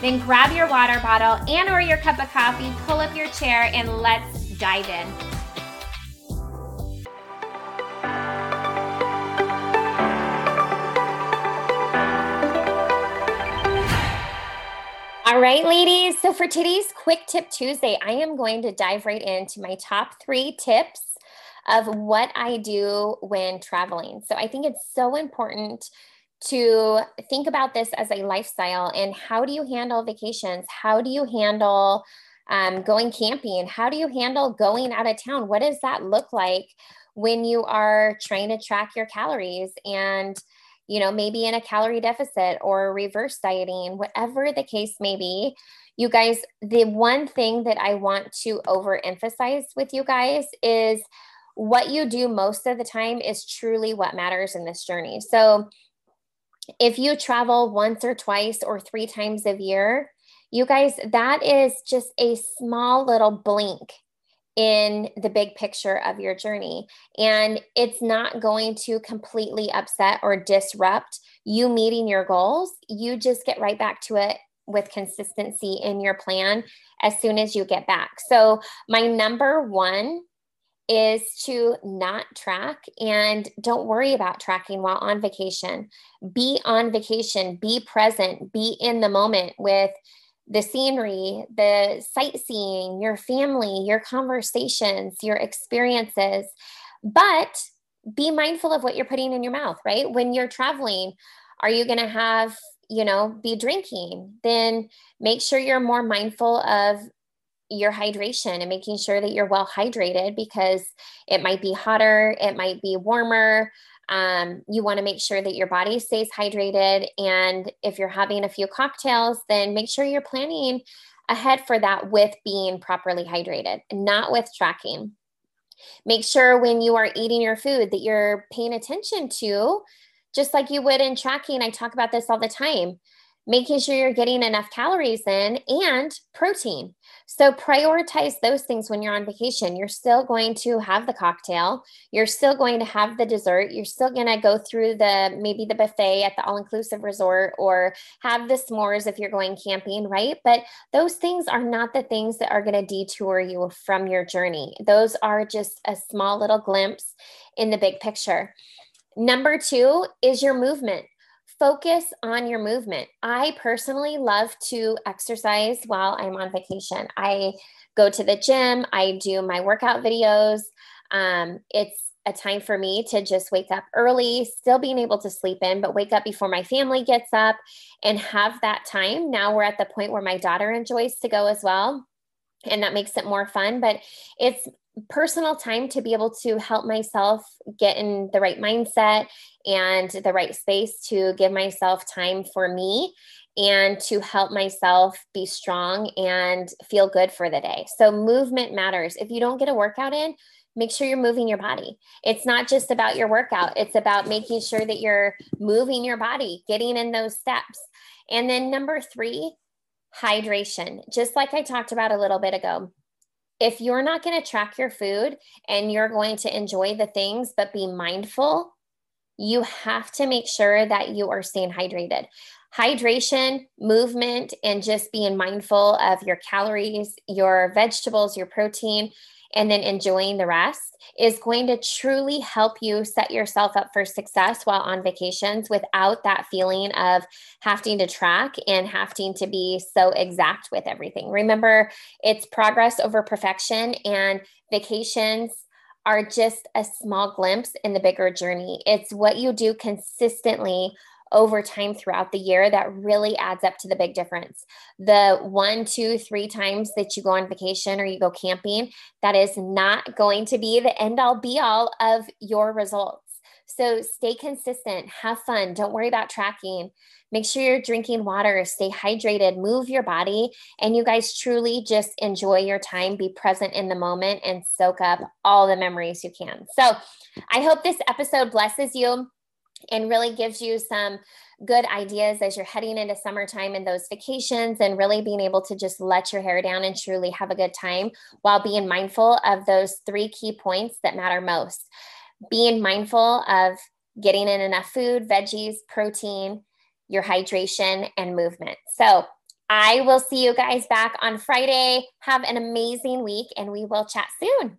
then grab your water bottle and or your cup of coffee, pull up your chair and let's dive in. All right, ladies. So for today's Quick Tip Tuesday, I am going to dive right into my top three tips of what I do when traveling. So I think it's so important to think about this as a lifestyle and how do you handle vacations? How do you handle um, going camping? How do you handle going out of town? What does that look like when you are trying to track your calories and you know maybe in a calorie deficit or reverse dieting whatever the case may be you guys the one thing that i want to overemphasize with you guys is what you do most of the time is truly what matters in this journey so if you travel once or twice or three times a year, you guys, that is just a small little blink in the big picture of your journey. And it's not going to completely upset or disrupt you meeting your goals. You just get right back to it with consistency in your plan as soon as you get back. So, my number one is to not track and don't worry about tracking while on vacation. Be on vacation, be present, be in the moment with the scenery, the sightseeing, your family, your conversations, your experiences. But be mindful of what you're putting in your mouth, right? When you're traveling, are you going to have, you know, be drinking? Then make sure you're more mindful of your hydration and making sure that you're well hydrated because it might be hotter, it might be warmer. Um, you want to make sure that your body stays hydrated. And if you're having a few cocktails, then make sure you're planning ahead for that with being properly hydrated, not with tracking. Make sure when you are eating your food that you're paying attention to, just like you would in tracking. I talk about this all the time making sure you're getting enough calories in and protein. So prioritize those things when you're on vacation. You're still going to have the cocktail, you're still going to have the dessert, you're still going to go through the maybe the buffet at the all-inclusive resort or have the s'mores if you're going camping, right? But those things are not the things that are going to detour you from your journey. Those are just a small little glimpse in the big picture. Number 2 is your movement focus on your movement. I personally love to exercise while I'm on vacation. I go to the gym, I do my workout videos. Um, it's a time for me to just wake up early, still being able to sleep in, but wake up before my family gets up and have that time. Now we're at the point where my daughter enjoys to go as well. And that makes it more fun, but it's personal time to be able to help myself get in the right mindset and the right space to give myself time for me and to help myself be strong and feel good for the day. So, movement matters. If you don't get a workout in, make sure you're moving your body. It's not just about your workout, it's about making sure that you're moving your body, getting in those steps. And then, number three, hydration. Just like I talked about a little bit ago, if you're not going to track your food and you're going to enjoy the things but be mindful you have to make sure that you are staying hydrated. Hydration, movement, and just being mindful of your calories, your vegetables, your protein, and then enjoying the rest is going to truly help you set yourself up for success while on vacations without that feeling of having to track and having to be so exact with everything. Remember, it's progress over perfection, and vacations are just a small glimpse in the bigger journey. It's what you do consistently over time throughout the year that really adds up to the big difference. The one, two, three times that you go on vacation or you go camping, that is not going to be the end all be all of your results. So stay consistent, have fun, don't worry about tracking. Make sure you're drinking water, stay hydrated, move your body, and you guys truly just enjoy your time, be present in the moment, and soak up all the memories you can. So I hope this episode blesses you and really gives you some good ideas as you're heading into summertime and those vacations and really being able to just let your hair down and truly have a good time while being mindful of those three key points that matter most. Being mindful of getting in enough food, veggies, protein, your hydration, and movement. So I will see you guys back on Friday. Have an amazing week, and we will chat soon.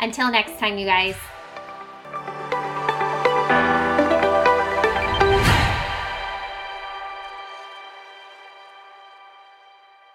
Until next time, you guys.